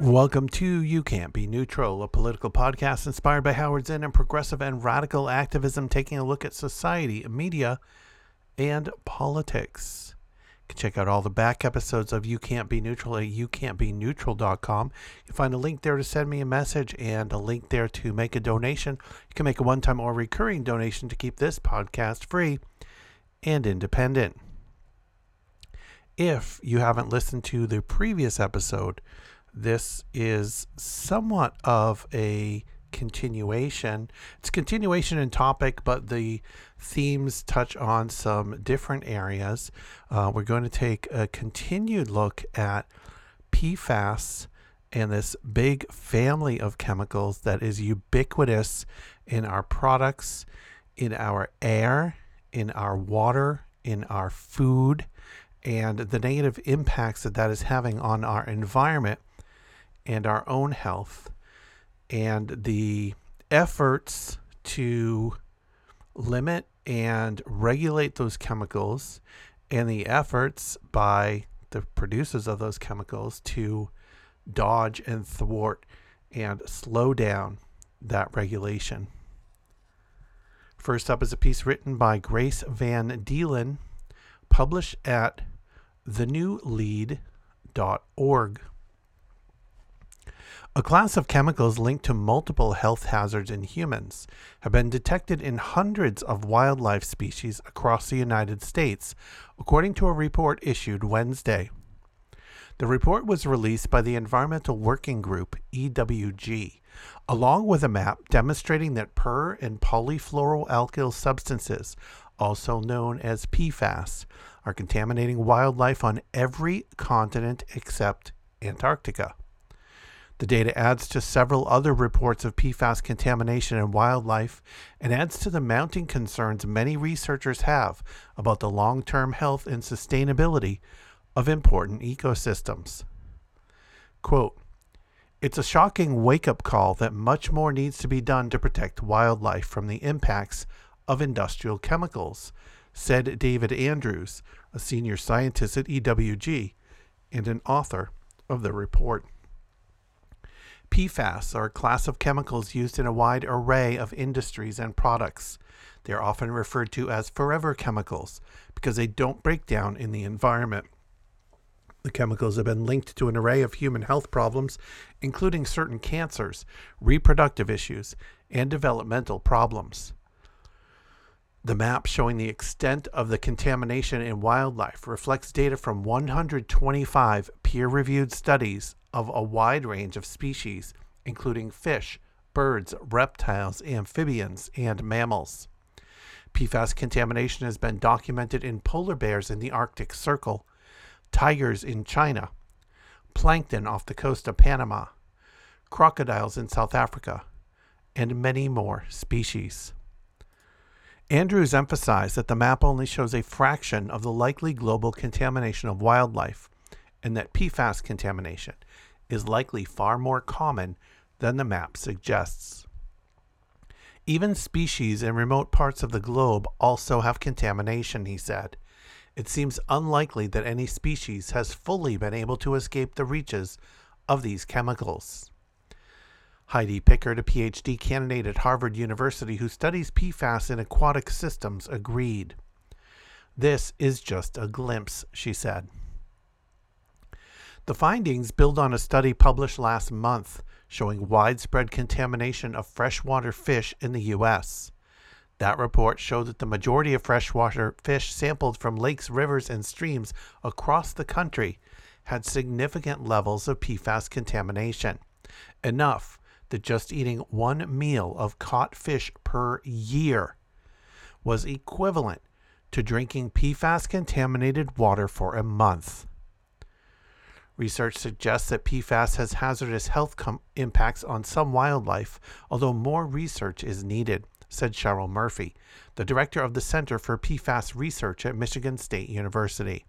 Welcome to You Can't Be Neutral, a political podcast inspired by Howard Zinn and progressive and radical activism, taking a look at society, media, and politics. You can check out all the back episodes of You Can't Be Neutral at youcan'tbeneutral.com. You'll find a link there to send me a message and a link there to make a donation. You can make a one time or recurring donation to keep this podcast free and independent. If you haven't listened to the previous episode, this is somewhat of a continuation. It's continuation in topic, but the themes touch on some different areas. Uh, we're going to take a continued look at PFAS and this big family of chemicals that is ubiquitous in our products, in our air, in our water, in our food, and the negative impacts that that is having on our environment and our own health and the efforts to limit and regulate those chemicals and the efforts by the producers of those chemicals to dodge and thwart and slow down that regulation. First up is a piece written by Grace Van Deelen, published at thenewlede.org. A class of chemicals linked to multiple health hazards in humans have been detected in hundreds of wildlife species across the United States, according to a report issued Wednesday. The report was released by the Environmental Working Group, EWG, along with a map demonstrating that per and polyfluoroalkyl substances, also known as PFAS, are contaminating wildlife on every continent except Antarctica. The data adds to several other reports of PFAS contamination in wildlife and adds to the mounting concerns many researchers have about the long term health and sustainability of important ecosystems. Quote, it's a shocking wake up call that much more needs to be done to protect wildlife from the impacts of industrial chemicals, said David Andrews, a senior scientist at EWG and an author of the report. PFAS are a class of chemicals used in a wide array of industries and products. They are often referred to as forever chemicals because they don't break down in the environment. The chemicals have been linked to an array of human health problems, including certain cancers, reproductive issues, and developmental problems. The map showing the extent of the contamination in wildlife reflects data from 125 peer reviewed studies of a wide range of species, including fish, birds, reptiles, amphibians, and mammals. PFAS contamination has been documented in polar bears in the Arctic Circle, tigers in China, plankton off the coast of Panama, crocodiles in South Africa, and many more species. Andrews emphasized that the map only shows a fraction of the likely global contamination of wildlife and that PFAS contamination is likely far more common than the map suggests. Even species in remote parts of the globe also have contamination, he said. It seems unlikely that any species has fully been able to escape the reaches of these chemicals. Heidi Pickard, a PhD candidate at Harvard University who studies PFAS in aquatic systems, agreed. This is just a glimpse, she said. The findings build on a study published last month showing widespread contamination of freshwater fish in the U.S. That report showed that the majority of freshwater fish sampled from lakes, rivers, and streams across the country had significant levels of PFAS contamination, enough that just eating one meal of caught fish per year was equivalent to drinking PFAS contaminated water for a month. Research suggests that PFAS has hazardous health com- impacts on some wildlife, although more research is needed, said Cheryl Murphy, the director of the Center for PFAS Research at Michigan State University.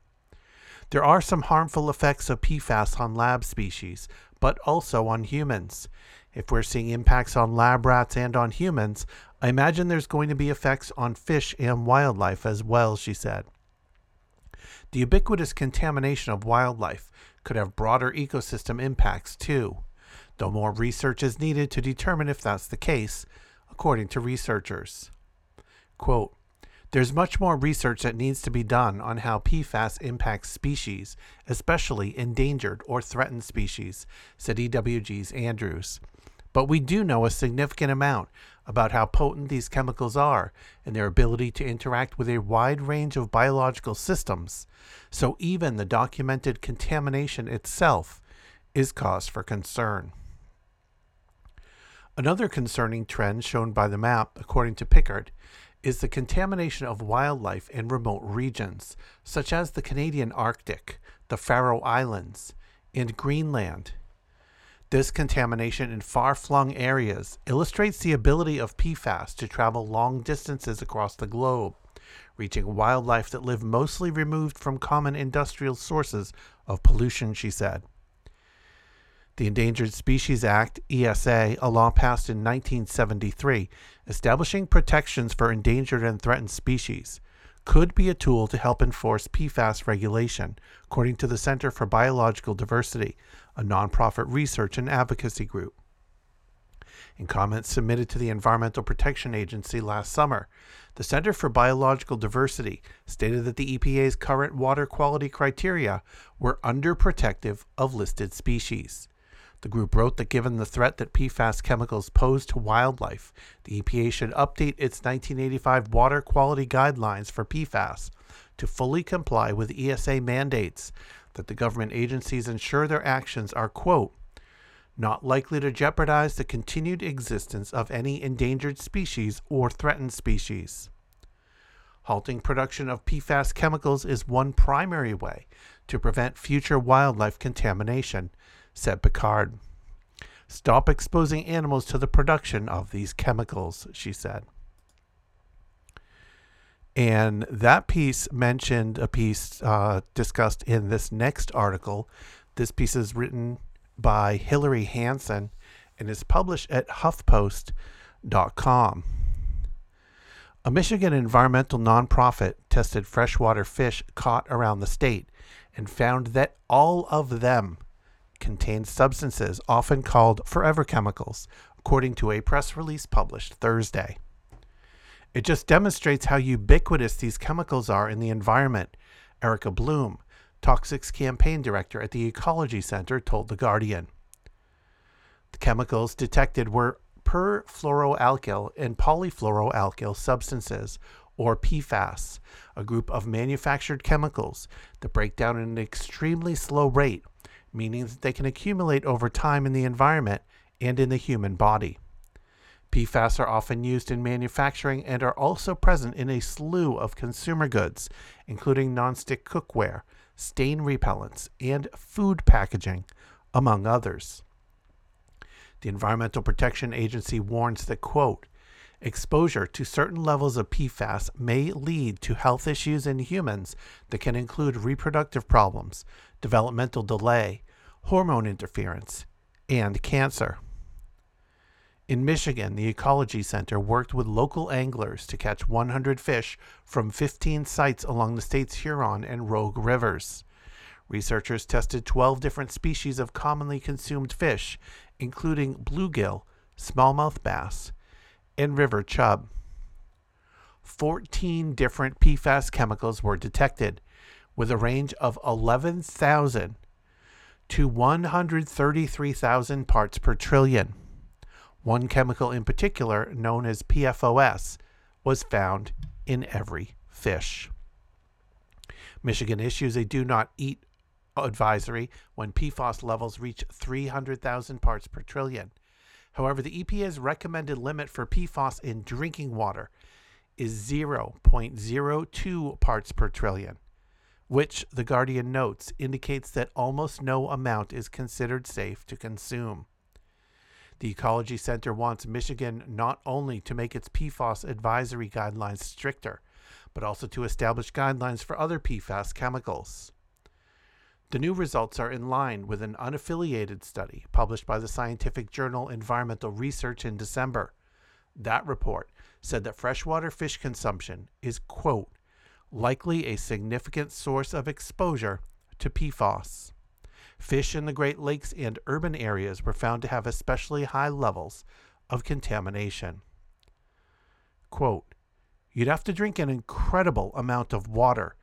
There are some harmful effects of PFAS on lab species, but also on humans. If we're seeing impacts on lab rats and on humans, I imagine there's going to be effects on fish and wildlife as well, she said. The ubiquitous contamination of wildlife could have broader ecosystem impacts too, though more research is needed to determine if that's the case, according to researchers. Quote, there's much more research that needs to be done on how PFAS impacts species, especially endangered or threatened species, said EWG's Andrews. But we do know a significant amount about how potent these chemicals are and their ability to interact with a wide range of biological systems, so even the documented contamination itself is cause for concern. Another concerning trend shown by the map, according to Pickard, is the contamination of wildlife in remote regions, such as the Canadian Arctic, the Faroe Islands, and Greenland. This contamination in far flung areas illustrates the ability of PFAS to travel long distances across the globe, reaching wildlife that live mostly removed from common industrial sources of pollution, she said. The Endangered Species Act, ESA, a law passed in 1973, establishing protections for endangered and threatened species, could be a tool to help enforce PFAS regulation, according to the Center for Biological Diversity, a nonprofit research and advocacy group. In comments submitted to the Environmental Protection Agency last summer, the Center for Biological Diversity stated that the EPA's current water quality criteria were underprotective of listed species. The group wrote that given the threat that PFAS chemicals pose to wildlife, the EPA should update its 1985 water quality guidelines for PFAS to fully comply with ESA mandates that the government agencies ensure their actions are, quote, not likely to jeopardize the continued existence of any endangered species or threatened species. Halting production of PFAS chemicals is one primary way to prevent future wildlife contamination, said Pickard. Stop exposing animals to the production of these chemicals, she said. And that piece mentioned a piece uh, discussed in this next article. This piece is written by Hilary Hanson and is published at HuffPost.com. A Michigan environmental nonprofit tested freshwater fish caught around the state and found that all of them contained substances often called forever chemicals, according to a press release published Thursday. It just demonstrates how ubiquitous these chemicals are in the environment, Erica Bloom, Toxics Campaign Director at the Ecology Center, told The Guardian. The chemicals detected were perfluoroalkyl and polyfluoroalkyl substances, or PFAS, a group of manufactured chemicals that break down at an extremely slow rate, meaning that they can accumulate over time in the environment and in the human body. PFAS are often used in manufacturing and are also present in a slew of consumer goods, including nonstick cookware, stain repellents, and food packaging, among others. The Environmental Protection Agency warns that, quote, exposure to certain levels of PFAS may lead to health issues in humans that can include reproductive problems, developmental delay, hormone interference, and cancer. In Michigan, the Ecology Center worked with local anglers to catch 100 fish from 15 sites along the state's Huron and Rogue rivers. Researchers tested 12 different species of commonly consumed fish, including bluegill, smallmouth bass, and river chub. 14 different PFAS chemicals were detected, with a range of 11,000 to 133,000 parts per trillion. One chemical in particular, known as PFOS, was found in every fish. Michigan issues a do not eat advisory when PFOS levels reach 300,000 parts per trillion. However, the EPA's recommended limit for PFOS in drinking water is 0.02 parts per trillion, which The Guardian notes indicates that almost no amount is considered safe to consume. The Ecology Center wants Michigan not only to make its PFAS advisory guidelines stricter, but also to establish guidelines for other PFAS chemicals. The new results are in line with an unaffiliated study published by the scientific journal Environmental Research in December. That report said that freshwater fish consumption is, quote, likely a significant source of exposure to PFAS. Fish in the Great Lakes and urban areas were found to have especially high levels of contamination. Quote, You'd have to drink an incredible amount of water.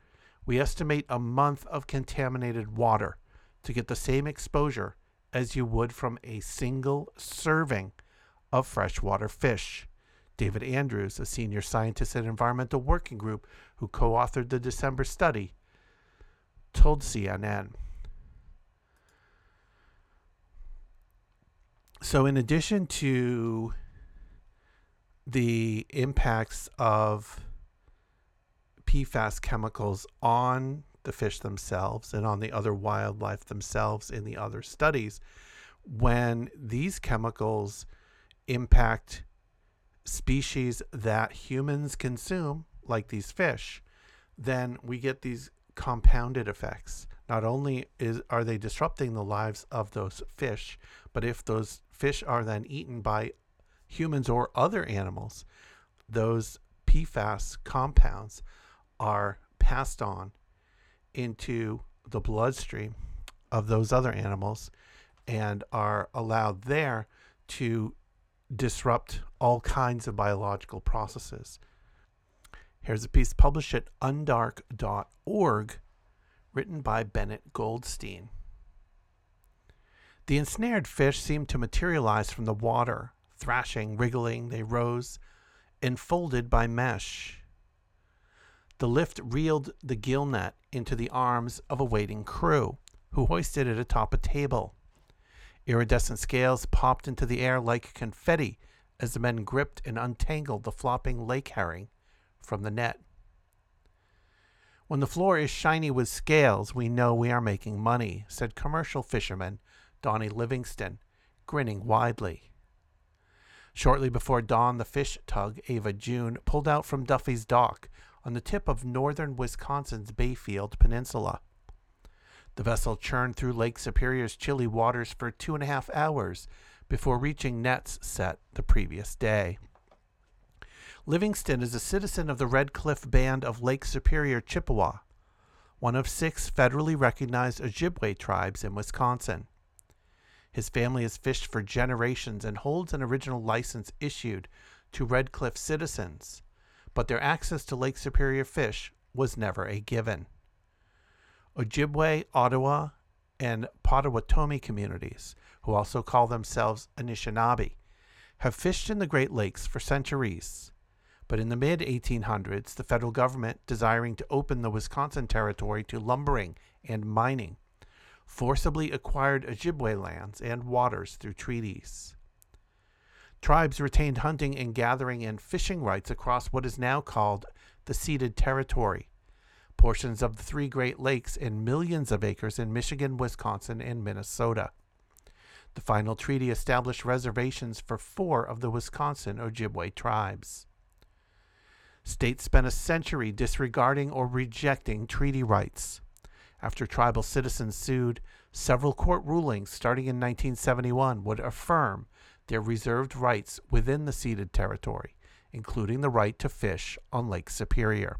We estimate a month of contaminated water to get the same exposure as you would from a single serving of freshwater fish. David Andrews, a senior scientist at Environmental Working Group who co authored the December study, told CNN. So, in addition to the impacts of PFAS chemicals on the fish themselves and on the other wildlife themselves in the other studies, when these chemicals impact species that humans consume, like these fish, then we get these compounded effects. Not only is are they disrupting the lives of those fish, but if those fish are then eaten by humans or other animals, those PFAS compounds are passed on into the bloodstream of those other animals and are allowed there to disrupt all kinds of biological processes. Here's a piece published at undark.org written by Bennett Goldstein. The ensnared fish seemed to materialize from the water. Thrashing, wriggling, they rose, enfolded by mesh. The lift reeled the gill net into the arms of a waiting crew, who hoisted it atop a table. Iridescent scales popped into the air like confetti as the men gripped and untangled the flopping lake herring from the net. When the floor is shiny with scales, we know we are making money, said commercial fisherman Donnie Livingston, grinning widely. Shortly before dawn, the fish tug Ava June pulled out from Duffy's Dock on the tip of northern Wisconsin's Bayfield Peninsula. The vessel churned through Lake Superior's chilly waters for two and a half hours before reaching nets set the previous day. Livingston is a citizen of the Red Cliff Band of Lake Superior Chippewa, one of six federally recognized Ojibwe tribes in Wisconsin. His family has fished for generations and holds an original license issued to Red Cliff citizens, but their access to Lake Superior fish was never a given. Ojibwe, Ottawa, and Potawatomi communities, who also call themselves Anishinaabe, have fished in the Great Lakes for centuries. But in the mid 1800s, the federal government, desiring to open the Wisconsin Territory to lumbering and mining, forcibly acquired Ojibwe lands and waters through treaties. Tribes retained hunting and gathering and fishing rights across what is now called the ceded territory, portions of the three Great Lakes and millions of acres in Michigan, Wisconsin, and Minnesota. The final treaty established reservations for four of the Wisconsin Ojibwe tribes. States spent a century disregarding or rejecting treaty rights. After tribal citizens sued, several court rulings starting in 1971 would affirm their reserved rights within the ceded territory, including the right to fish on Lake Superior.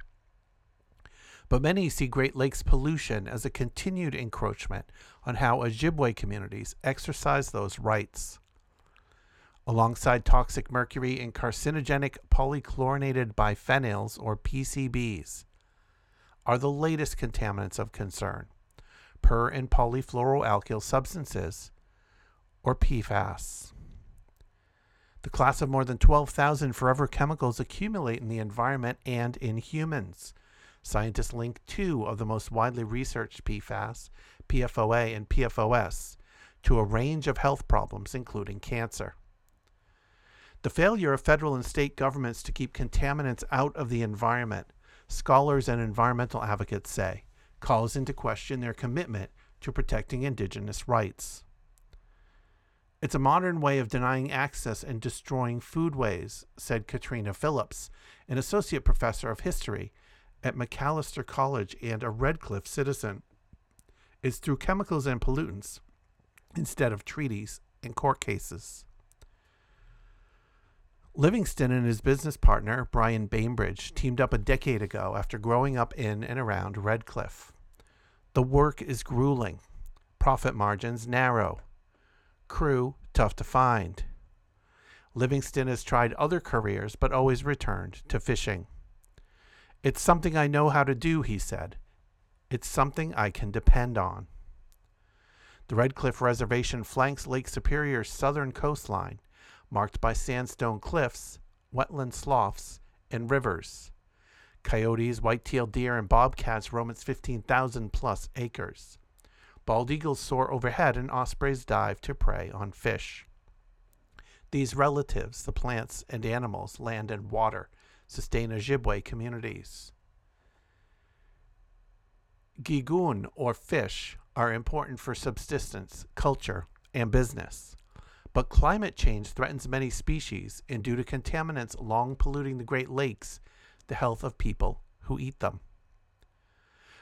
But many see Great Lakes pollution as a continued encroachment on how Ojibwe communities exercise those rights. Alongside toxic mercury and carcinogenic polychlorinated biphenyls, or PCBs, are the latest contaminants of concern per and polyfluoroalkyl substances, or PFAS. The class of more than 12,000 forever chemicals accumulate in the environment and in humans. Scientists link two of the most widely researched PFAS, PFOA and PFOS, to a range of health problems, including cancer. The failure of federal and state governments to keep contaminants out of the environment, scholars and environmental advocates say, calls into question their commitment to protecting indigenous rights. It's a modern way of denying access and destroying foodways, said Katrina Phillips, an associate professor of history at Macalester College and a Red Cliff citizen. It's through chemicals and pollutants instead of treaties and court cases. Livingston and his business partner, Brian Bainbridge, teamed up a decade ago after growing up in and around Red Cliff. The work is grueling, profit margins narrow, crew tough to find. Livingston has tried other careers but always returned to fishing. It's something I know how to do, he said. It's something I can depend on. The Red Cliff Reservation flanks Lake Superior's southern coastline, marked by sandstone cliffs, wetland sloughs, and rivers. Coyotes, white-tailed deer, and bobcats roam its 15,000 plus acres. Bald eagles soar overhead and ospreys dive to prey on fish. These relatives, the plants and animals, land and water, sustain Ojibwe communities. Gigun, or fish, are important for subsistence, culture, and business. But climate change threatens many species, and due to contaminants long polluting the Great Lakes, the health of people who eat them.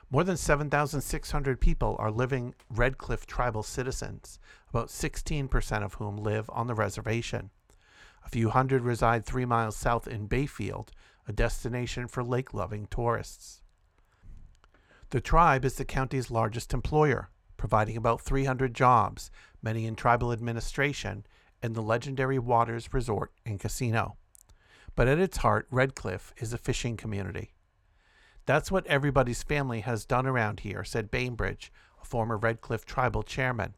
More than 7,600 people are living Red Cliff tribal citizens, about 16% of whom live on the reservation. A few hundred reside three miles south in Bayfield, a destination for lake loving tourists. The tribe is the county's largest employer, providing about 300 jobs, many in tribal administration and the legendary Waters Resort and Casino. But at its heart, Red Cliff is a fishing community. That's what everybody's family has done around here, said Bainbridge, a former Red Cliff tribal chairman.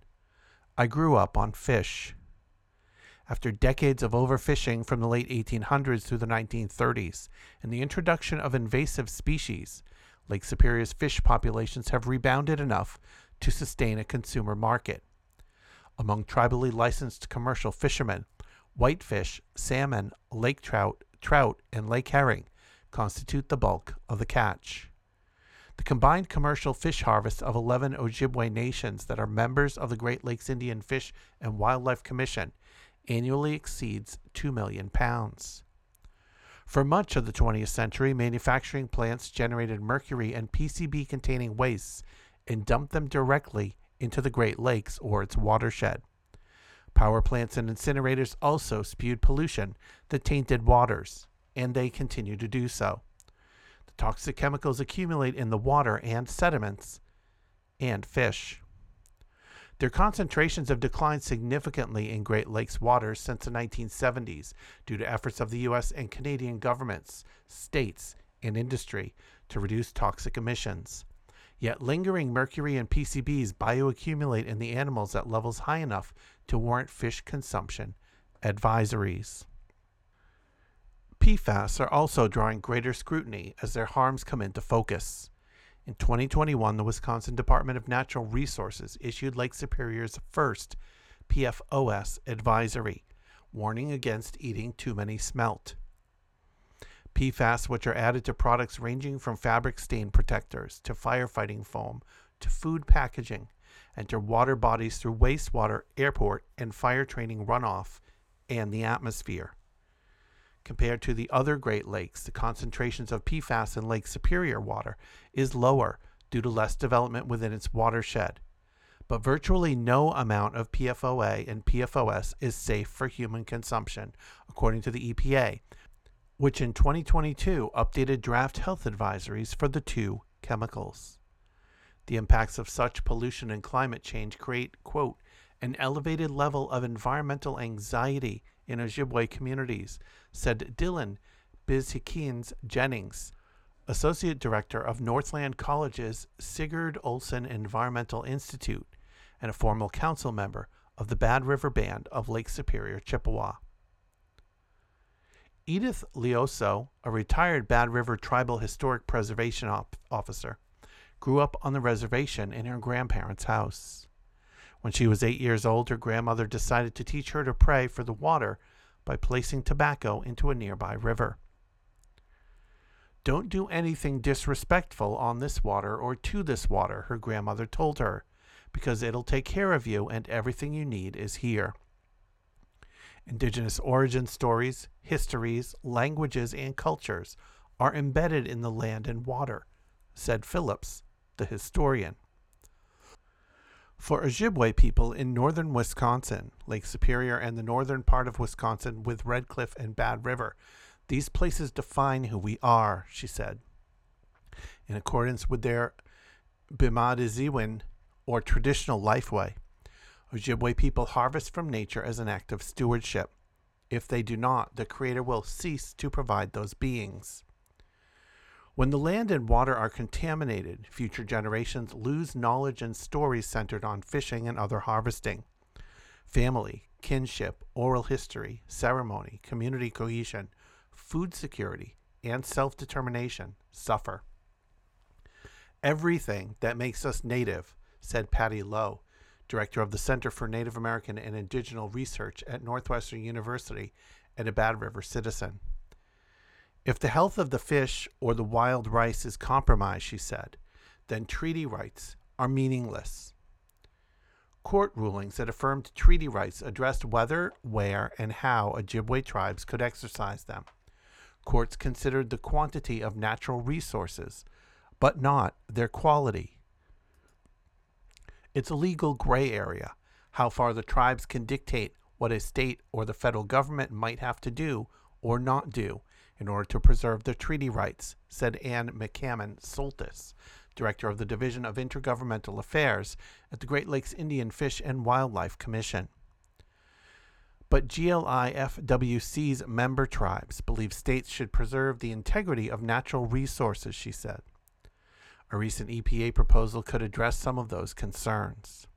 I grew up on fish. After decades of overfishing from the late 1800s through the 1930s and the introduction of invasive species, Lake Superior's fish populations have rebounded enough to sustain a consumer market. Among tribally licensed commercial fishermen, whitefish, salmon, lake trout, trout, and lake herring constitute the bulk of the catch. The combined commercial fish harvest of 11 Ojibwe nations that are members of the Great Lakes Indian Fish and Wildlife Commission annually exceeds 2 million pounds. For much of the 20th century, manufacturing plants generated mercury and PCB containing wastes and dumped them directly into the Great Lakes or its watershed. Power plants and incinerators also spewed pollution that tainted waters and they continue to do so. The toxic chemicals accumulate in the water and sediments and fish. Their concentrations have declined significantly in Great Lakes waters since the 1970s due to efforts of the U.S. and Canadian governments, states, and industry to reduce toxic emissions. Yet lingering mercury and PCBs bioaccumulate in the animals at levels high enough to warrant fish consumption advisories. PFAS are also drawing greater scrutiny as their harms come into focus. In 2021, the Wisconsin Department of Natural Resources issued Lake Superior's first PFOS advisory, warning against eating too many smelt. PFAS, which are added to products ranging from fabric stain protectors to firefighting foam to food packaging, and to water bodies through wastewater, airport, and fire training runoff and the atmosphere. Compared to the other Great Lakes, the concentrations of PFAS in Lake Superior water is lower due to less development within its watershed. But virtually no amount of PFOA and PFOS is safe for human consumption, according to the EPA, which in 2022 updated draft health advisories for the two chemicals. The impacts of such pollution and climate change create, quote, an elevated level of environmental anxiety in Ojibwe communities, said Dylan Bizhikiins Jennings, Associate Director of Northland College's Sigurd Olson Environmental Institute and a former council member of the Bad River Band of Lake Superior, Chippewa. Edith Leoso, a retired Bad River Tribal Historic Preservation op- Officer, grew up on the reservation in her grandparents' house. When she was eight years old, her grandmother decided to teach her to pray for the water by placing tobacco into a nearby river. Don't do anything disrespectful on this water or to this water, her grandmother told her, because it'll take care of you and everything you need is here. Indigenous origin stories, histories, languages, and cultures are embedded in the land and water, said Phillips, the historian. For Ojibwe people in northern Wisconsin, Lake Superior and the northern part of Wisconsin with Red Cliff and Bad River, these places define who we are, she said. In accordance with their Bimadiziwin, or traditional lifeway, Ojibwe people harvest from nature as an act of stewardship. If they do not, the Creator will cease to provide those beings. When the land and water are contaminated, future generations lose knowledge and stories centered on fishing and other harvesting. Family, kinship, oral history, ceremony, community cohesion, food security, and self determination suffer. Everything that makes us native, said Patty Lowe, director of the Center for Native American and Indigenous Research at Northwestern University and a Bad River citizen. If the health of the fish or the wild rice is compromised, she said, then treaty rights are meaningless. Court rulings that affirmed treaty rights addressed whether, where, and how Ojibwe tribes could exercise them. Courts considered the quantity of natural resources, but not their quality. It's a legal gray area, how far the tribes can dictate what a state or the federal government might have to do or not do in order to preserve their treaty rights, said Ann McCammon Soltis, director of the Division of Intergovernmental Affairs at the Great Lakes Indian Fish and Wildlife Commission. But GLIFWC's member tribes believe states should preserve the integrity of natural resources, she said. A recent EPA proposal could address some of those concerns.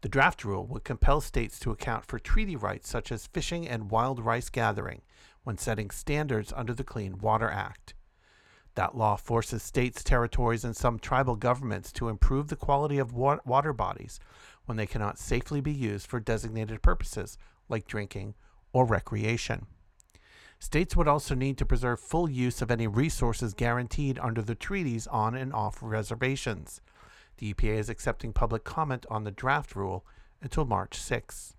The draft rule would compel states to account for treaty rights such as fishing and wild rice gathering when setting standards under the Clean Water Act. That law forces states, territories, and some tribal governments to improve the quality of wa- water bodies when they cannot safely be used for designated purposes like drinking or recreation. States would also need to preserve full use of any resources guaranteed under the treaties on and off reservations. The EPA is accepting public comment on the draft rule until March 6.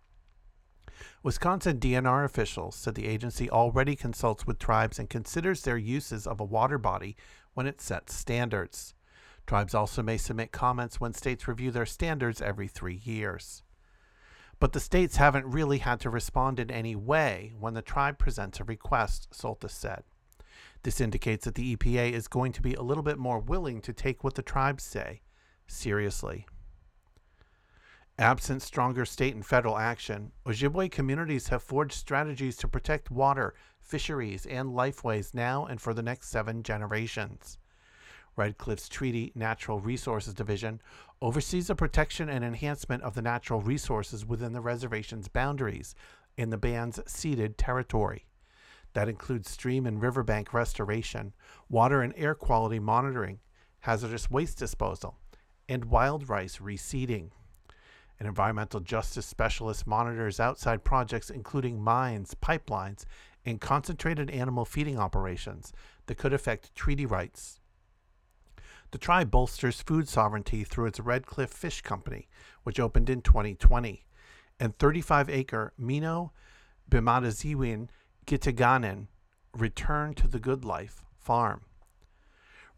Wisconsin DNR officials said the agency already consults with tribes and considers their uses of a water body when it sets standards. Tribes also may submit comments when states review their standards every three years. But the states haven't really had to respond in any way when the tribe presents a request, Soltis said. This indicates that the EPA is going to be a little bit more willing to take what the tribes say seriously. Absent stronger state and federal action, Ojibwe communities have forged strategies to protect water, fisheries, and lifeways now and for the next seven generations. Red Cliff's Treaty Natural Resources Division oversees the protection and enhancement of the natural resources within the reservation's boundaries in the band's ceded territory. That includes stream and riverbank restoration, water and air quality monitoring, hazardous waste disposal, and wild rice reseeding. An environmental justice specialist monitors outside projects including mines, pipelines, and concentrated animal feeding operations that could affect treaty rights. The tribe bolsters food sovereignty through its Red Cliff Fish Company, which opened in 2020, and 35 acre Mino Bimadaziwin Gitaganen Return to the Good Life farm.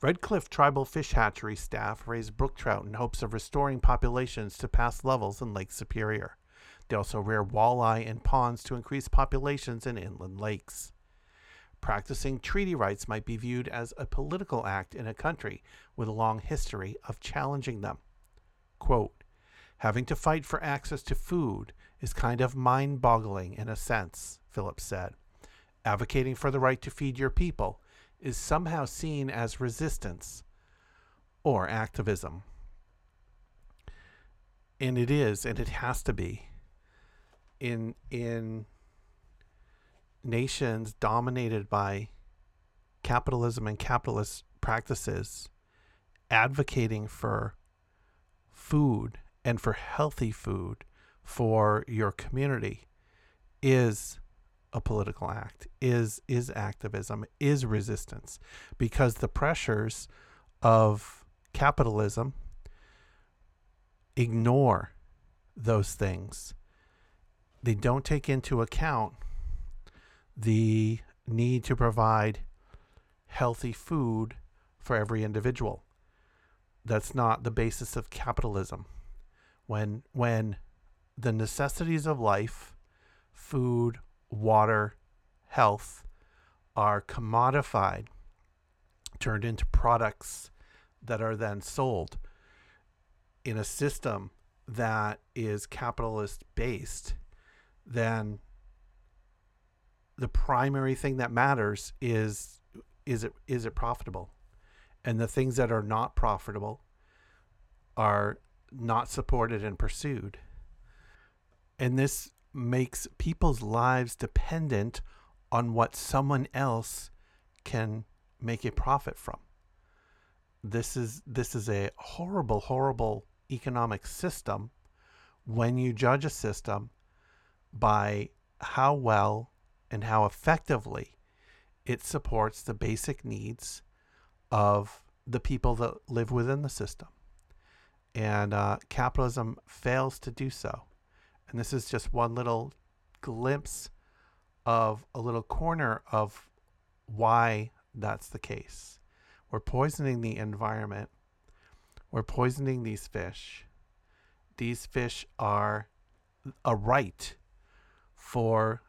Red Cliff Tribal Fish Hatchery staff raise brook trout in hopes of restoring populations to past levels in Lake Superior. They also rear walleye in ponds to increase populations in inland lakes. Practicing treaty rights might be viewed as a political act in a country with a long history of challenging them. Quote, Having to fight for access to food is kind of mind boggling in a sense, Phillips said. Advocating for the right to feed your people is somehow seen as resistance or activism. And it is, and it has to be. In in nations dominated by capitalism and capitalist practices, advocating for food and for healthy food for your community is a political act, is is activism, is resistance, because the pressures of capitalism ignore those things. They don't take into account the need to provide healthy food for every individual. That's not the basis of capitalism. When when the necessities of life, food, water, health are commodified, turned into products that are then sold in a system that is capitalist based, then the primary thing that matters is is it is it profitable? And the things that are not profitable are not supported and pursued. And this makes people's lives dependent on what someone else can make a profit from. This is this is a horrible horrible economic system when you judge a system by how well and how effectively it supports the basic needs of the people that live within the system. And uh, capitalism fails to do so. And this is just one little glimpse of a little corner of why that's the case. We're poisoning the environment, we're poisoning these fish. These fish are a right for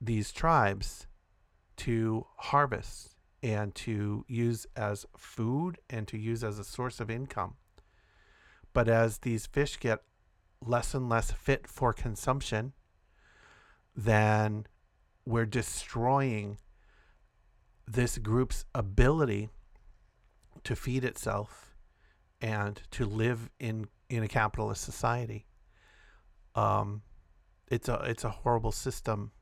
these tribes to harvest and to use as food and to use as a source of income. But as these fish get less and less fit for consumption, then we're destroying this group's ability to feed itself and to live in in a capitalist society. Um, it's a it's a horrible system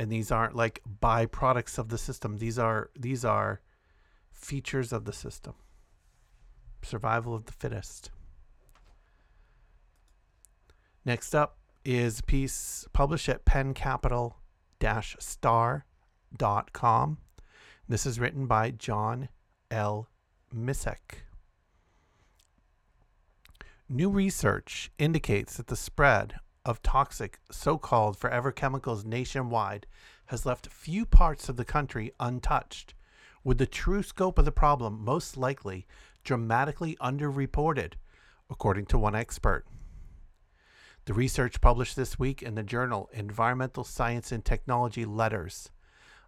and these aren't like byproducts of the system. These are these are features of the system. Survival of the fittest. Next up is a piece published at penncapital-star.com. This is written by John L. Micek. New research indicates that the spread of toxic so called forever chemicals nationwide has left few parts of the country untouched, with the true scope of the problem most likely dramatically underreported, according to one expert. The research published this week in the journal Environmental Science and Technology Letters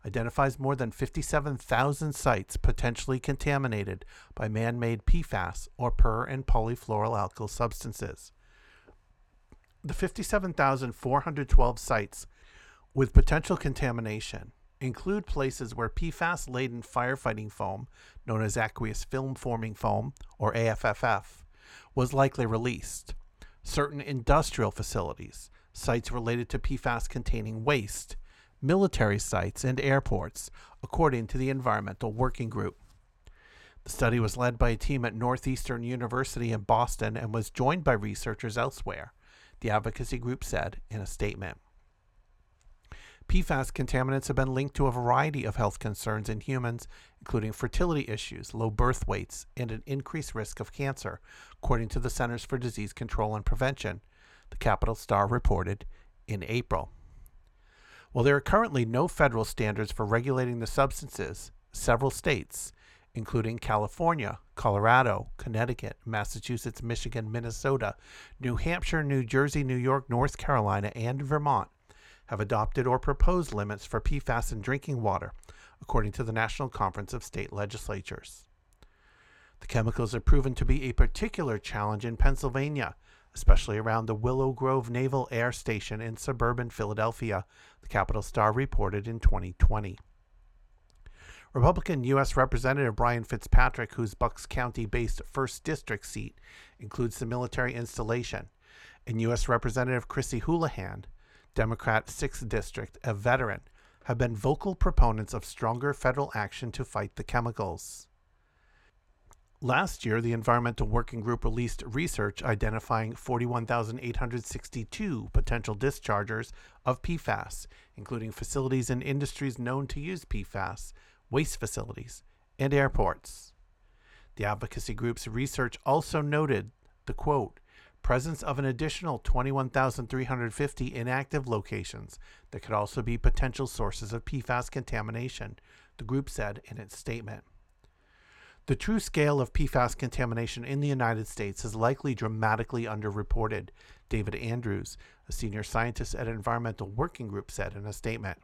identifies more than 57,000 sites potentially contaminated by man made PFAS or per and polyfluoroalkyl substances the 57,412 sites with potential contamination include places where PFAS laden firefighting foam, known as aqueous film forming foam, or AFFF, was likely released, certain industrial facilities, sites related to PFAS containing waste, military sites, and airports, according to the Environmental Working Group. The study was led by a team at Northeastern University in Boston and was joined by researchers elsewhere the advocacy group said in a statement. PFAS contaminants have been linked to a variety of health concerns in humans, including fertility issues, low birth weights, and an increased risk of cancer, according to the Centers for Disease Control and Prevention, the Capital Star reported in April. While there are currently no federal standards for regulating the substances, several states, including California, Colorado, Connecticut, Massachusetts, Michigan, Minnesota, New Hampshire, New Jersey, New York, North Carolina, and Vermont, have adopted or proposed limits for PFAS in drinking water, according to the National Conference of State Legislatures. The chemicals are proven to be a particular challenge in Pennsylvania, especially around the Willow Grove Naval Air Station in suburban Philadelphia, the Capital Star reported in 2020. Republican U.S. Representative Brian Fitzpatrick, whose Bucks County based 1st District seat includes the military installation, and U.S. Representative Chrissy Houlihan, Democrat 6th District, a veteran, have been vocal proponents of stronger federal action to fight the chemicals. Last year, the Environmental Working Group released research identifying 41,862 potential dischargers of PFAS, including facilities and industries known to use PFAS, waste facilities, and airports. The advocacy group's research also noted the quote, presence of an additional 21,350 inactive locations that could also be potential sources of PFAS contamination, the group said in its statement. The true scale of PFAS contamination in the United States is likely dramatically underreported, David Andrews, a senior scientist at Environmental Working Group, said in a statement.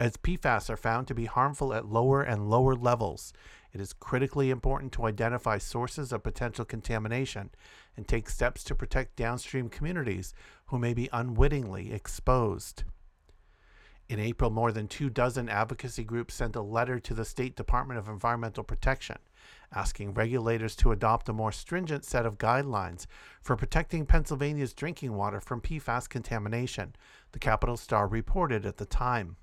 As PFAS are found to be harmful at lower and lower levels, it is critically important to identify sources of potential contamination and take steps to protect downstream communities who may be unwittingly exposed. In April, more than two dozen advocacy groups sent a letter to the State Department of Environmental Protection asking regulators to adopt a more stringent set of guidelines for protecting Pennsylvania's drinking water from PFAS contamination, the Capital Star reported at the time.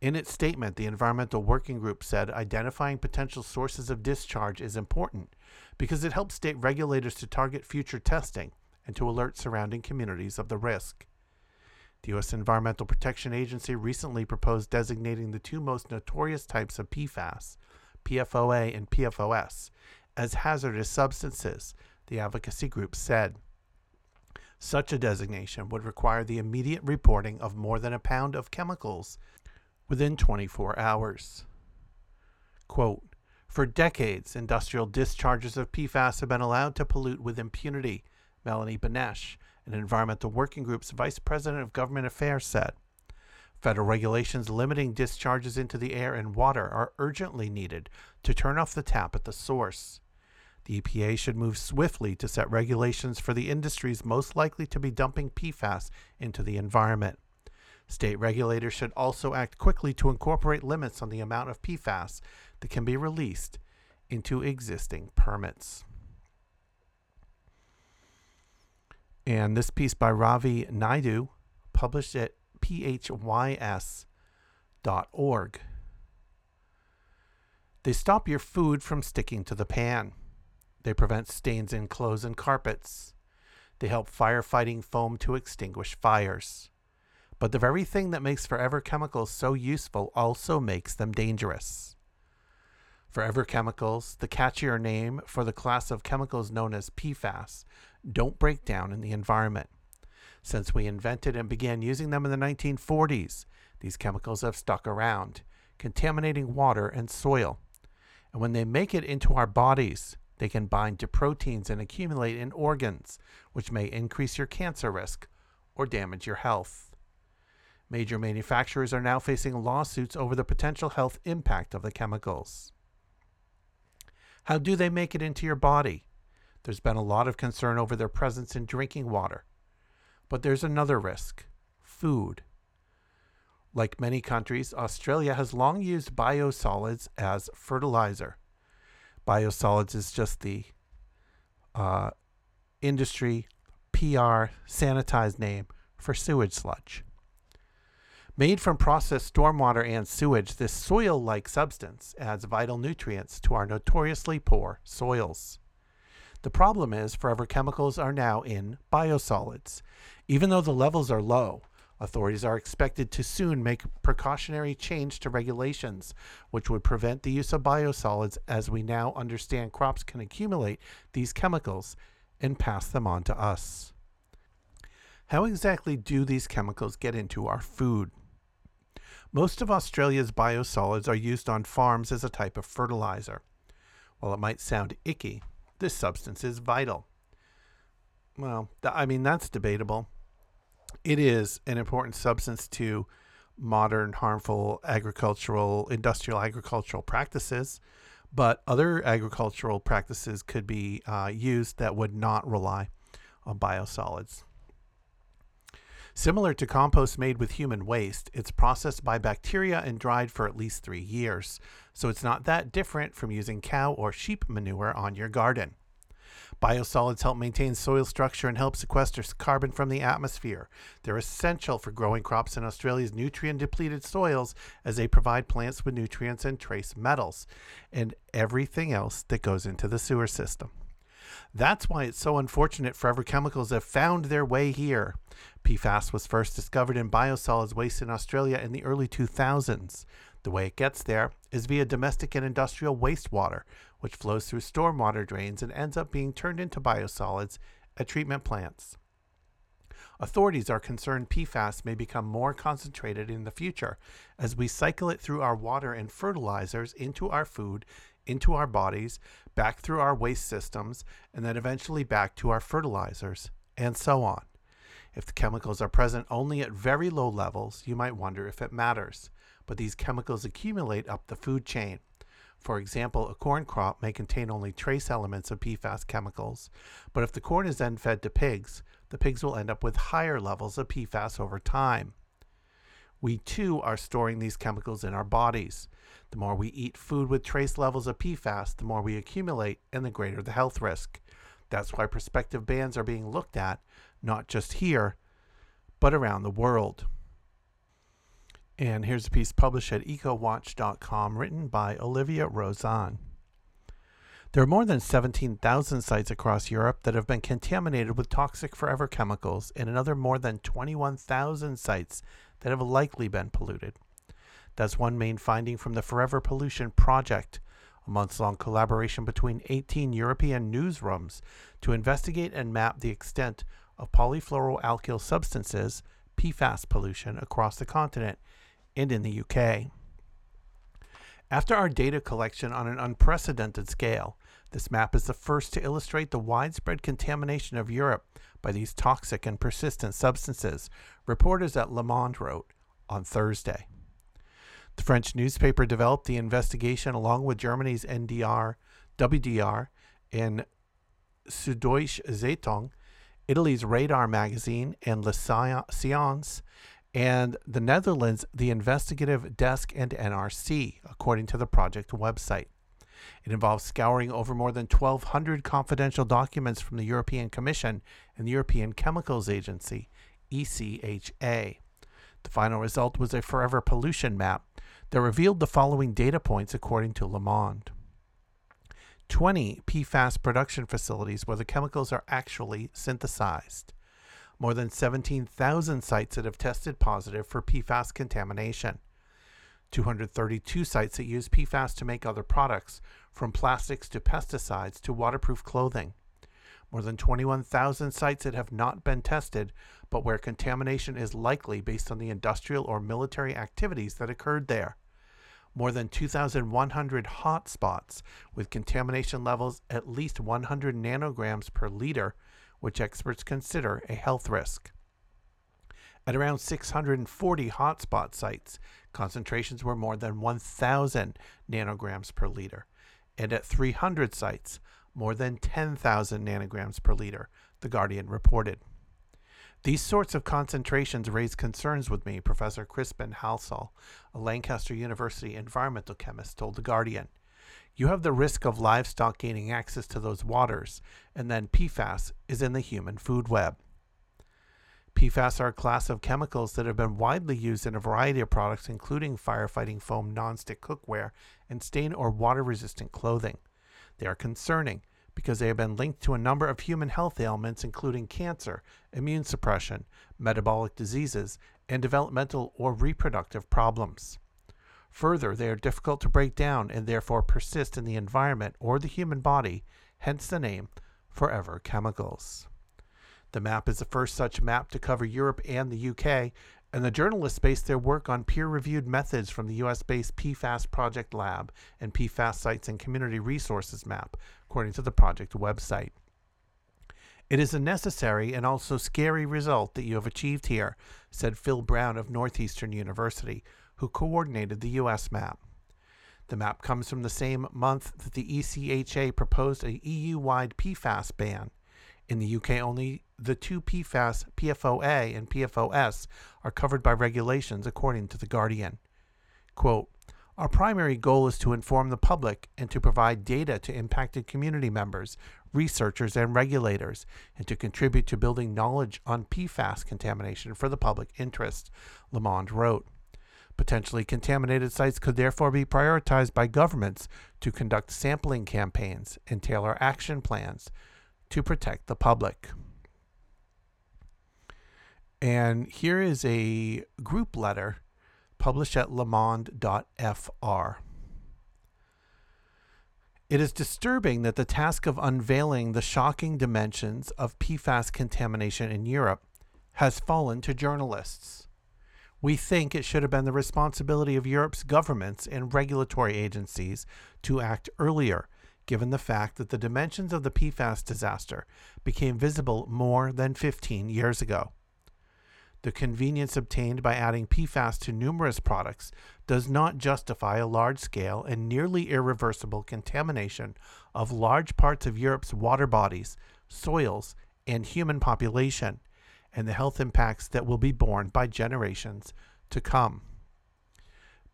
In its statement, the Environmental Working Group said identifying potential sources of discharge is important because it helps state regulators to target future testing and to alert surrounding communities of the risk. The U.S. Environmental Protection Agency recently proposed designating the two most notorious types of PFAS, PFOA and PFOS, as hazardous substances, the advocacy group said. Such a designation would require the immediate reporting of more than a pound of chemicals within 24 hours. Quote, For decades, industrial discharges of PFAS have been allowed to pollute with impunity, Melanie Benesh, an Environmental Working Group's Vice President of Government Affairs, said. Federal regulations limiting discharges into the air and water are urgently needed to turn off the tap at the source. The EPA should move swiftly to set regulations for the industries most likely to be dumping PFAS into the environment. State regulators should also act quickly to incorporate limits on the amount of PFAS that can be released into existing permits. And this piece by Ravi Naidu, published at phys.org. They stop your food from sticking to the pan. They prevent stains in clothes and carpets. They help firefighting foam to extinguish fires. But the very thing that makes forever chemicals so useful also makes them dangerous. Forever chemicals, the catchier name for the class of chemicals known as PFAS, don't break down in the environment. Since we invented and began using them in the 1940s, these chemicals have stuck around, contaminating water and soil. And when they make it into our bodies, they can bind to proteins and accumulate in organs, which may increase your cancer risk or damage your health. Major manufacturers are now facing lawsuits over the potential health impact of the chemicals. How do they make it into your body? There's been a lot of concern over their presence in drinking water. But there's another risk food. Like many countries, Australia has long used biosolids as fertilizer. Biosolids is just the uh, industry PR sanitized name for sewage sludge. Made from processed stormwater and sewage, this soil like substance adds vital nutrients to our notoriously poor soils. The problem is forever chemicals are now in biosolids. Even though the levels are low, authorities are expected to soon make precautionary change to regulations, which would prevent the use of biosolids as we now understand crops can accumulate these chemicals and pass them on to us. How exactly do these chemicals get into our food? Most of Australia's biosolids are used on farms as a type of fertilizer. While it might sound icky, this substance is vital. Well, th- I mean, that's debatable. It is an important substance to modern harmful agricultural, industrial agricultural practices, but other agricultural practices could be uh, used that would not rely on biosolids. Similar to compost made with human waste, it's processed by bacteria and dried for at least three years, so it's not that different from using cow or sheep manure on your garden. Biosolids help maintain soil structure and help sequester carbon from the atmosphere. They're essential for growing crops in Australia's nutrient depleted soils as they provide plants with nutrients and trace metals and everything else that goes into the sewer system. That's why it's so unfortunate forever chemicals have found their way here. PFAS was first discovered in biosolids waste in Australia in the early 2000s. The way it gets there is via domestic and industrial wastewater, which flows through stormwater drains and ends up being turned into biosolids at treatment plants. Authorities are concerned PFAS may become more concentrated in the future as we cycle it through our water and fertilizers into our food, into our bodies, back through our waste systems, and then eventually back to our fertilizers, and so on. If the chemicals are present only at very low levels, you might wonder if it matters. But these chemicals accumulate up the food chain. For example, a corn crop may contain only trace elements of PFAS chemicals, but if the corn is then fed to pigs, the pigs will end up with higher levels of PFAS over time. We too are storing these chemicals in our bodies. The more we eat food with trace levels of PFAS, the more we accumulate and the greater the health risk. That's why prospective bans are being looked at, not just here, but around the world. And here's a piece published at ecowatch.com written by Olivia Rosane. There are more than 17,000 sites across Europe that have been contaminated with toxic forever chemicals, and another more than 21,000 sites that have likely been polluted. That's one main finding from the Forever Pollution Project, a months long collaboration between 18 European newsrooms to investigate and map the extent of polyfluoroalkyl substances, PFAS pollution, across the continent and in the UK. After our data collection on an unprecedented scale, this map is the first to illustrate the widespread contamination of Europe by these toxic and persistent substances, reporters at Le Monde wrote on Thursday. The French newspaper developed the investigation along with Germany's NDR, WDR, and Süddeutsche Zeitung, Italy's Radar magazine, and Le Scienze, and the Netherlands, the Investigative Desk and NRC, according to the project website. It involves scouring over more than 1,200 confidential documents from the European Commission and the European Chemicals Agency, ECHA. The final result was a forever pollution map that revealed the following data points according to Le Monde. 20 PFAS production facilities where the chemicals are actually synthesized more than 17,000 sites that have tested positive for PFAS contamination, 232 sites that use PFAS to make other products, from plastics to pesticides to waterproof clothing, more than 21,000 sites that have not been tested, but where contamination is likely based on the industrial or military activities that occurred there. More than 2,100 hotspots with contamination levels at least 100 nanograms per liter which experts consider a health risk. At around 640 hotspot sites, concentrations were more than 1,000 nanograms per liter, and at 300 sites, more than 10,000 nanograms per liter, The Guardian reported. These sorts of concentrations raise concerns with me, Professor Crispin Halsall, a Lancaster University environmental chemist, told The Guardian you have the risk of livestock gaining access to those waters, and then PFAS is in the human food web. PFAS are a class of chemicals that have been widely used in a variety of products, including firefighting foam, nonstick cookware, and stain or water resistant clothing. They are concerning because they have been linked to a number of human health ailments, including cancer, immune suppression, metabolic diseases, and developmental or reproductive problems. Further, they are difficult to break down and therefore persist in the environment or the human body, hence the name Forever Chemicals. The map is the first such map to cover Europe and the UK, and the journalists based their work on peer reviewed methods from the US based PFAS Project Lab and PFAS Sites and Community Resources Map, according to the project website. It is a necessary and also scary result that you have achieved here, said Phil Brown of Northeastern University, who coordinated the U.S. map. The map comes from the same month that the ECHA proposed a EU wide PFAS ban. In the UK, only the two PFAS, PFOA and PFOS, are covered by regulations, according to The Guardian. Quote, Our primary goal is to inform the public and to provide data to impacted community members, researchers, and regulators, and to contribute to building knowledge on PFAS contamination for the public interest, Le Monde wrote. Potentially contaminated sites could therefore be prioritized by governments to conduct sampling campaigns and tailor action plans to protect the public. And here is a group letter published at lemonde.fr. It is disturbing that the task of unveiling the shocking dimensions of PFAS contamination in Europe has fallen to journalists. We think it should have been the responsibility of Europe's governments and regulatory agencies to act earlier, given the fact that the dimensions of the PFAS disaster became visible more than 15 years ago. The convenience obtained by adding PFAS to numerous products does not justify a large scale and nearly irreversible contamination of large parts of Europe's water bodies, soils, and human population, and the health impacts that will be borne by generations to come.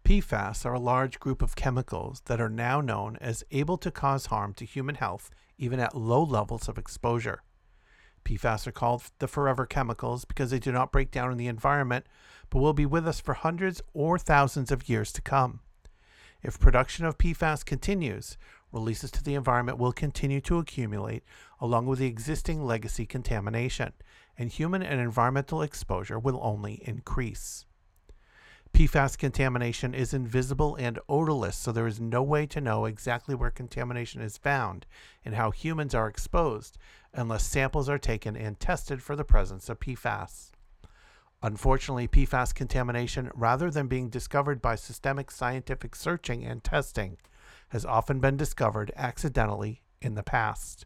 PFAS are a large group of chemicals that are now known as able to cause harm to human health even at low levels of exposure. PFAS are called the forever chemicals because they do not break down in the environment, but will be with us for hundreds or thousands of years to come. If production of PFAS continues, releases to the environment will continue to accumulate along with the existing legacy contamination, and human and environmental exposure will only increase. PFAS contamination is invisible and odorless, so there is no way to know exactly where contamination is found and how humans are exposed unless samples are taken and tested for the presence of PFAS. Unfortunately, PFAS contamination, rather than being discovered by systemic scientific searching and testing, has often been discovered accidentally in the past.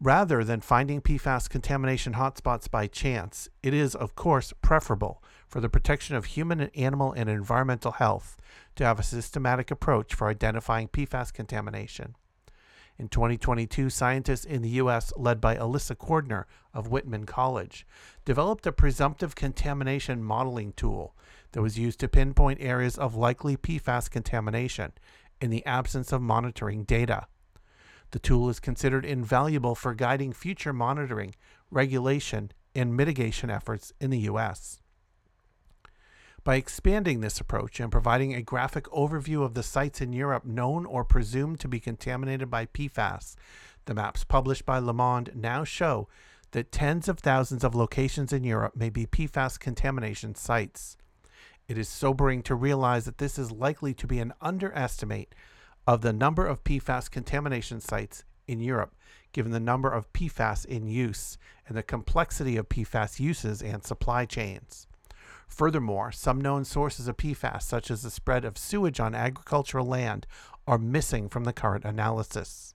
Rather than finding PFAS contamination hotspots by chance, it is, of course, preferable for the protection of human, animal, and environmental health to have a systematic approach for identifying PFAS contamination. In 2022, scientists in the U.S., led by Alissa Cordner of Whitman College, developed a presumptive contamination modeling tool that was used to pinpoint areas of likely PFAS contamination in the absence of monitoring data. The tool is considered invaluable for guiding future monitoring, regulation, and mitigation efforts in the U.S. By expanding this approach and providing a graphic overview of the sites in Europe known or presumed to be contaminated by PFAS, the maps published by Le Monde now show that tens of thousands of locations in Europe may be PFAS contamination sites. It is sobering to realize that this is likely to be an underestimate of the number of PFAS contamination sites in Europe, given the number of PFAS in use and the complexity of PFAS uses and supply chains. Furthermore, some known sources of PFAS, such as the spread of sewage on agricultural land, are missing from the current analysis.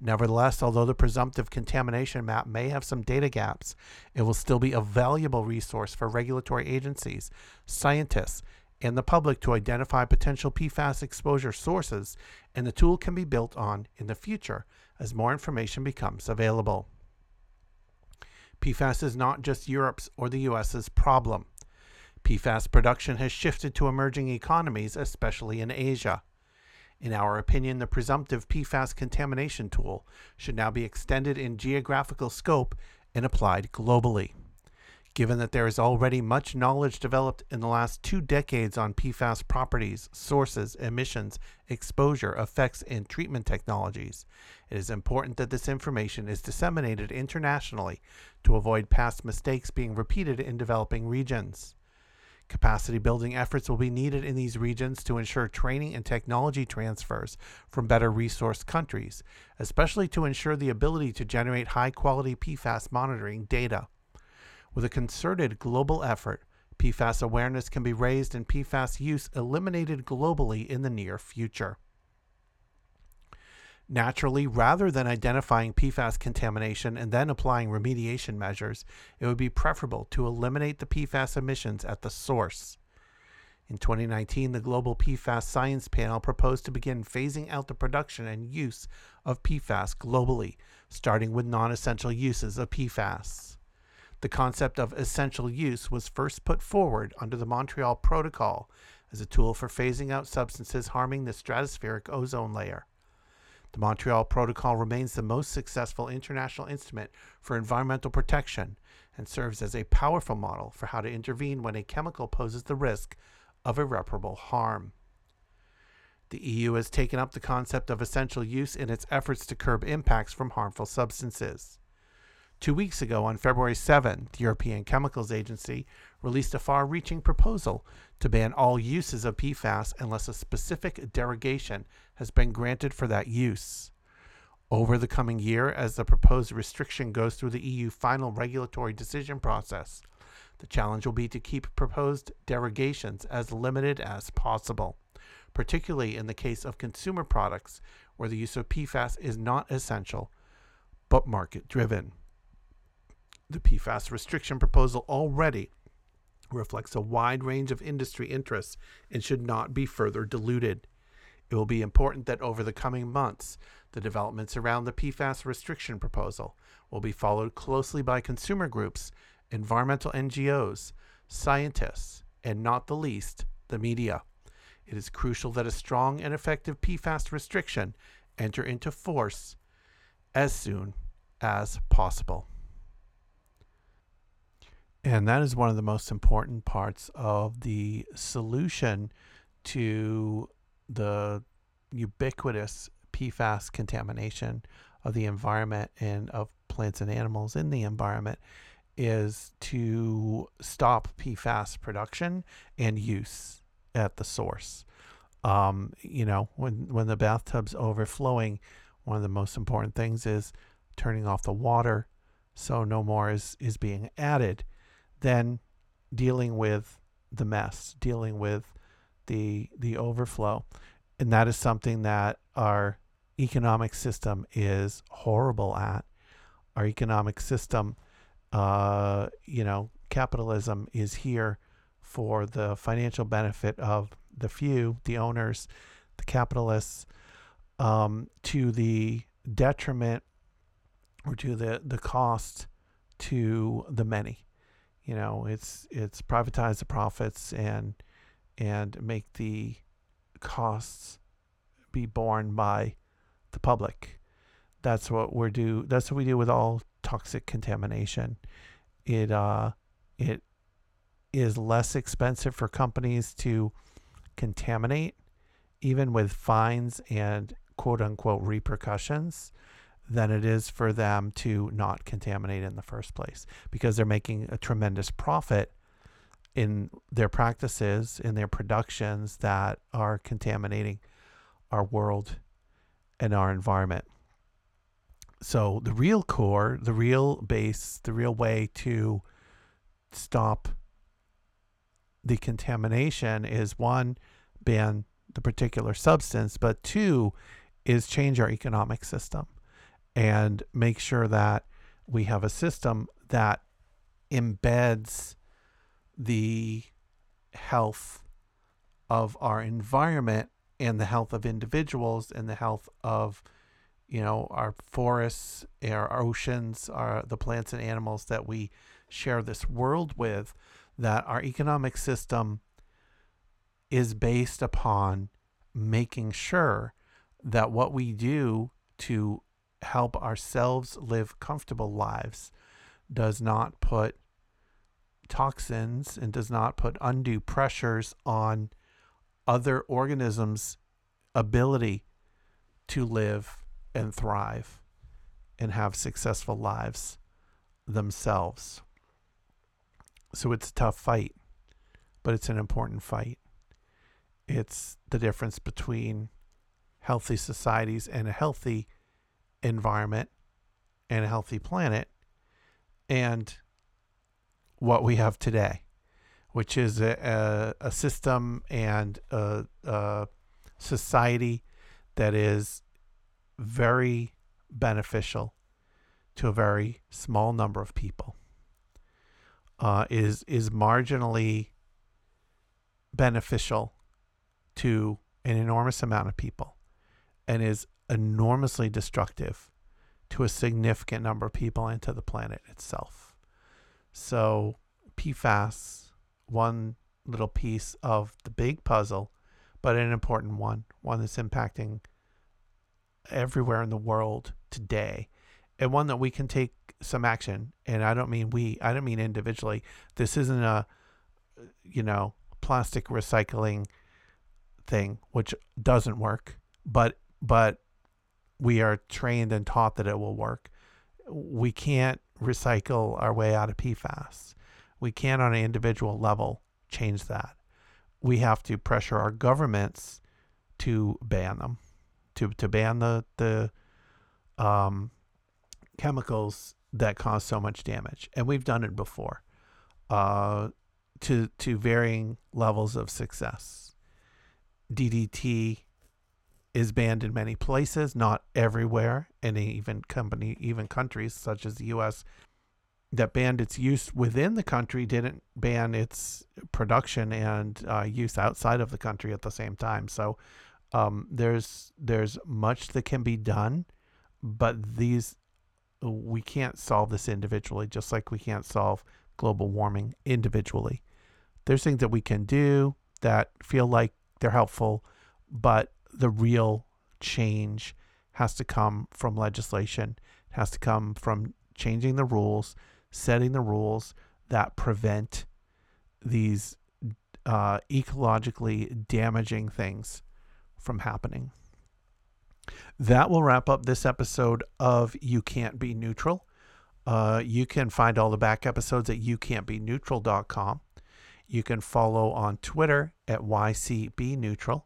Nevertheless, although the presumptive contamination map may have some data gaps, it will still be a valuable resource for regulatory agencies, scientists, and the public to identify potential PFAS exposure sources, and the tool can be built on in the future as more information becomes available. PFAS is not just Europe's or the US's problem. PFAS production has shifted to emerging economies, especially in Asia. In our opinion, the presumptive PFAS contamination tool should now be extended in geographical scope and applied globally. Given that there is already much knowledge developed in the last two decades on PFAS properties, sources, emissions, exposure, effects, and treatment technologies, it is important that this information is disseminated internationally to avoid past mistakes being repeated in developing regions. Capacity building efforts will be needed in these regions to ensure training and technology transfers from better resourced countries, especially to ensure the ability to generate high quality PFAS monitoring data. With a concerted global effort, PFAS awareness can be raised and PFAS use eliminated globally in the near future. Naturally, rather than identifying PFAS contamination and then applying remediation measures, it would be preferable to eliminate the PFAS emissions at the source. In 2019, the Global PFAS Science Panel proposed to begin phasing out the production and use of PFAS globally, starting with non essential uses of PFAS. The concept of essential use was first put forward under the Montreal Protocol as a tool for phasing out substances harming the stratospheric ozone layer. The Montreal Protocol remains the most successful international instrument for environmental protection and serves as a powerful model for how to intervene when a chemical poses the risk of irreparable harm. The EU has taken up the concept of essential use in its efforts to curb impacts from harmful substances. Two weeks ago, on February 7, the European Chemicals Agency released a far reaching proposal to ban all uses of PFAS unless a specific derogation has been granted for that use. Over the coming year, as the proposed restriction goes through the EU final regulatory decision process, the challenge will be to keep proposed derogations as limited as possible, particularly in the case of consumer products where the use of PFAS is not essential but market driven. The PFAS restriction proposal already reflects a wide range of industry interests and should not be further diluted. It will be important that over the coming months, the developments around the PFAS restriction proposal will be followed closely by consumer groups, environmental NGOs, scientists, and not the least, the media. It is crucial that a strong and effective PFAS restriction enter into force as soon as possible. And that is one of the most important parts of the solution to the ubiquitous PFAS contamination of the environment and of plants and animals in the environment is to stop PFAS production and use at the source. Um, you know, when when the bathtub's overflowing, one of the most important things is turning off the water so no more is is being added then dealing with the mess, dealing with the the overflow, and that is something that our economic system is horrible at. Our economic system, uh, you know, capitalism is here for the financial benefit of the few, the owners, the capitalists, um, to the detriment or to the the cost to the many you know it's it's privatize the profits and and make the costs be borne by the public. That's what we're do that's what we do with all toxic contamination. It uh it is less expensive for companies to contaminate even with fines and quote unquote repercussions than it is for them to not contaminate in the first place because they're making a tremendous profit in their practices, in their productions that are contaminating our world and our environment. So, the real core, the real base, the real way to stop the contamination is one, ban the particular substance, but two, is change our economic system and make sure that we have a system that embeds the health of our environment and the health of individuals and the health of you know our forests our oceans our the plants and animals that we share this world with that our economic system is based upon making sure that what we do to help ourselves live comfortable lives does not put toxins and does not put undue pressures on other organisms' ability to live and thrive and have successful lives themselves. So it's a tough fight, but it's an important fight. It's the difference between healthy societies and a healthy environment and a healthy planet and what we have today, which is a, a, a system and a, a society that is very beneficial to a very small number of people. Uh, is is marginally beneficial to an enormous amount of people and is enormously destructive to a significant number of people and to the planet itself. So, PFAS, one little piece of the big puzzle, but an important one, one that's impacting everywhere in the world today, and one that we can take some action. And I don't mean we, I don't mean individually. This isn't a, you know, plastic recycling thing, which doesn't work, but, but we are trained and taught that it will work. We can't recycle our way out of PFAS. We can't, on an individual level, change that. We have to pressure our governments to ban them, to to ban the the um, chemicals that cause so much damage, and we've done it before, uh, to to varying levels of success. DDT is banned in many places, not everywhere, and even company, even countries such as the U.S. that banned its use within the country didn't ban its production and uh, use outside of the country at the same time. So um, there's there's much that can be done, but these we can't solve this individually, just like we can't solve global warming individually. There's things that we can do that feel like they're helpful, but the real change has to come from legislation, it has to come from changing the rules, setting the rules that prevent these uh, ecologically damaging things from happening. That will wrap up this episode of You Can't Be Neutral. Uh, you can find all the back episodes at youcan'tbeneutral.com. You can follow on Twitter at YCBNeutral.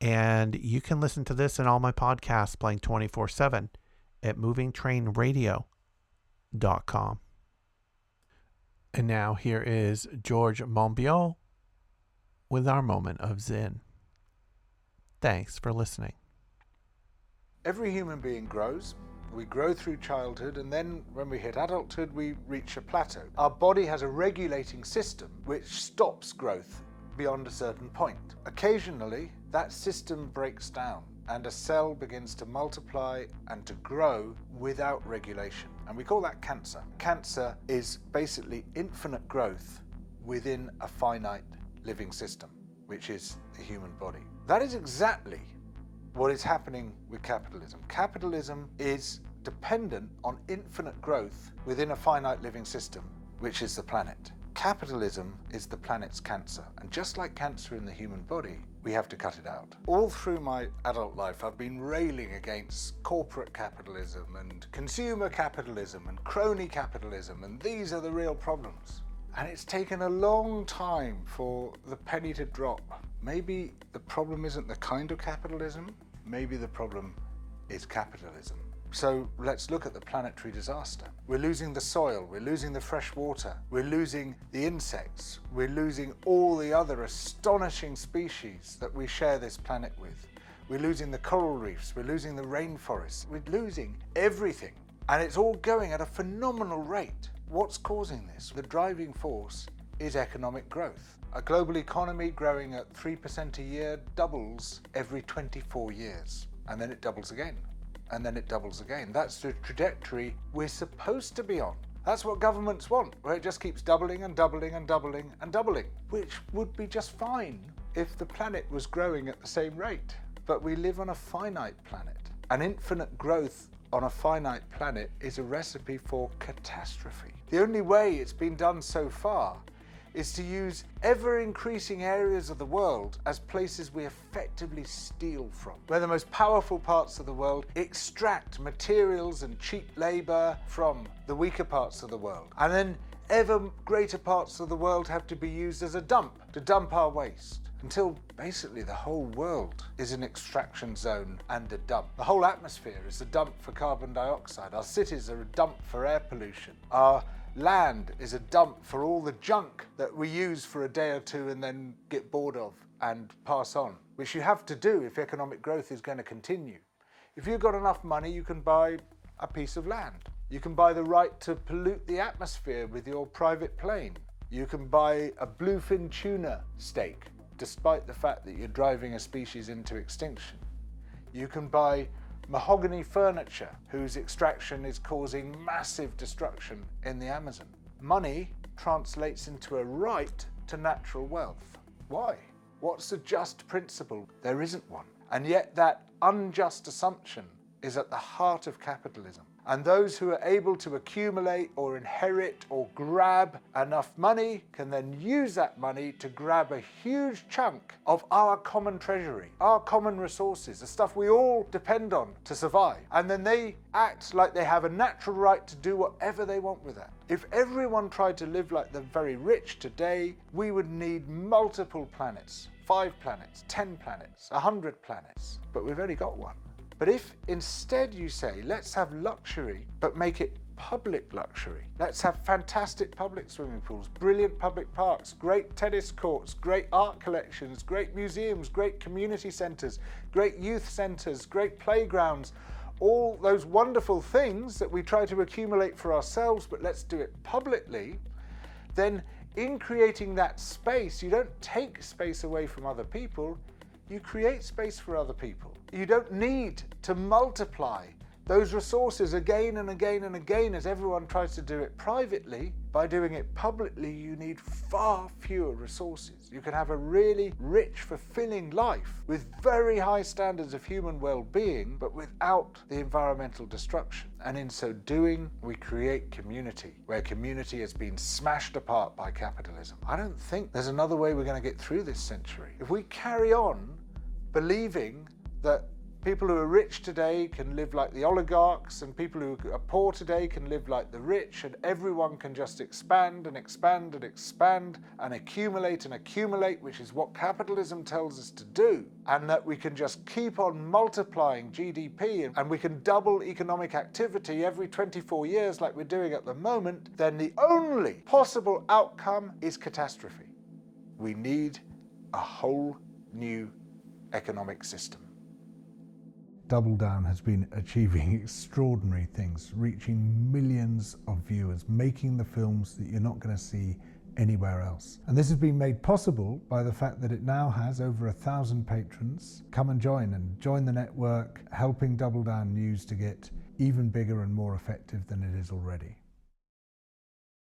And you can listen to this and all my podcasts playing 24 7 at movingtrainradio.com. And now here is George Monbiot with our moment of Zen. Thanks for listening. Every human being grows. We grow through childhood, and then when we hit adulthood, we reach a plateau. Our body has a regulating system which stops growth beyond a certain point. Occasionally, that system breaks down and a cell begins to multiply and to grow without regulation. And we call that cancer. Cancer is basically infinite growth within a finite living system, which is the human body. That is exactly what is happening with capitalism. Capitalism is dependent on infinite growth within a finite living system, which is the planet. Capitalism is the planet's cancer, and just like cancer in the human body, we have to cut it out. All through my adult life, I've been railing against corporate capitalism and consumer capitalism and crony capitalism, and these are the real problems. And it's taken a long time for the penny to drop. Maybe the problem isn't the kind of capitalism, maybe the problem is capitalism. So let's look at the planetary disaster. We're losing the soil, we're losing the fresh water, we're losing the insects, we're losing all the other astonishing species that we share this planet with. We're losing the coral reefs, we're losing the rainforests, we're losing everything. And it's all going at a phenomenal rate. What's causing this? The driving force is economic growth. A global economy growing at 3% a year doubles every 24 years, and then it doubles again and then it doubles again. That's the trajectory we're supposed to be on. That's what governments want, where it just keeps doubling and doubling and doubling and doubling, which would be just fine if the planet was growing at the same rate. But we live on a finite planet. An infinite growth on a finite planet is a recipe for catastrophe. The only way it's been done so far is to use ever increasing areas of the world as places we effectively steal from. Where the most powerful parts of the world extract materials and cheap labour from the weaker parts of the world. And then ever greater parts of the world have to be used as a dump to dump our waste. Until basically the whole world is an extraction zone and a dump. The whole atmosphere is a dump for carbon dioxide. Our cities are a dump for air pollution. Our Land is a dump for all the junk that we use for a day or two and then get bored of and pass on, which you have to do if economic growth is going to continue. If you've got enough money, you can buy a piece of land. You can buy the right to pollute the atmosphere with your private plane. You can buy a bluefin tuna steak, despite the fact that you're driving a species into extinction. You can buy mahogany furniture whose extraction is causing massive destruction in the Amazon. Money translates into a right to natural wealth. Why? What's a just principle? There isn't one. And yet, that unjust assumption is at the heart of capitalism. And those who are able to accumulate or inherit or grab enough money can then use that money to grab a huge chunk of our common treasury, our common resources, the stuff we all depend on to survive. And then they act like they have a natural right to do whatever they want with that. If everyone tried to live like the very rich today, we would need multiple planets five planets, ten planets, a hundred planets. But we've only got one. But if instead you say, let's have luxury, but make it public luxury. Let's have fantastic public swimming pools, brilliant public parks, great tennis courts, great art collections, great museums, great community centres, great youth centres, great playgrounds. All those wonderful things that we try to accumulate for ourselves, but let's do it publicly. Then, in creating that space, you don't take space away from other people, you create space for other people. You don't need to multiply those resources again and again and again as everyone tries to do it privately. By doing it publicly, you need far fewer resources. You can have a really rich, fulfilling life with very high standards of human well being, but without the environmental destruction. And in so doing, we create community, where community has been smashed apart by capitalism. I don't think there's another way we're going to get through this century. If we carry on believing that people who are rich today can live like the oligarchs, and people who are poor today can live like the rich, and everyone can just expand and expand and expand and accumulate and accumulate, which is what capitalism tells us to do, and that we can just keep on multiplying GDP and we can double economic activity every 24 years, like we're doing at the moment, then the only possible outcome is catastrophe. We need a whole new economic system. Double Down has been achieving extraordinary things, reaching millions of viewers, making the films that you're not going to see anywhere else. And this has been made possible by the fact that it now has over a thousand patrons. Come and join and join the network, helping Double Down News to get even bigger and more effective than it is already.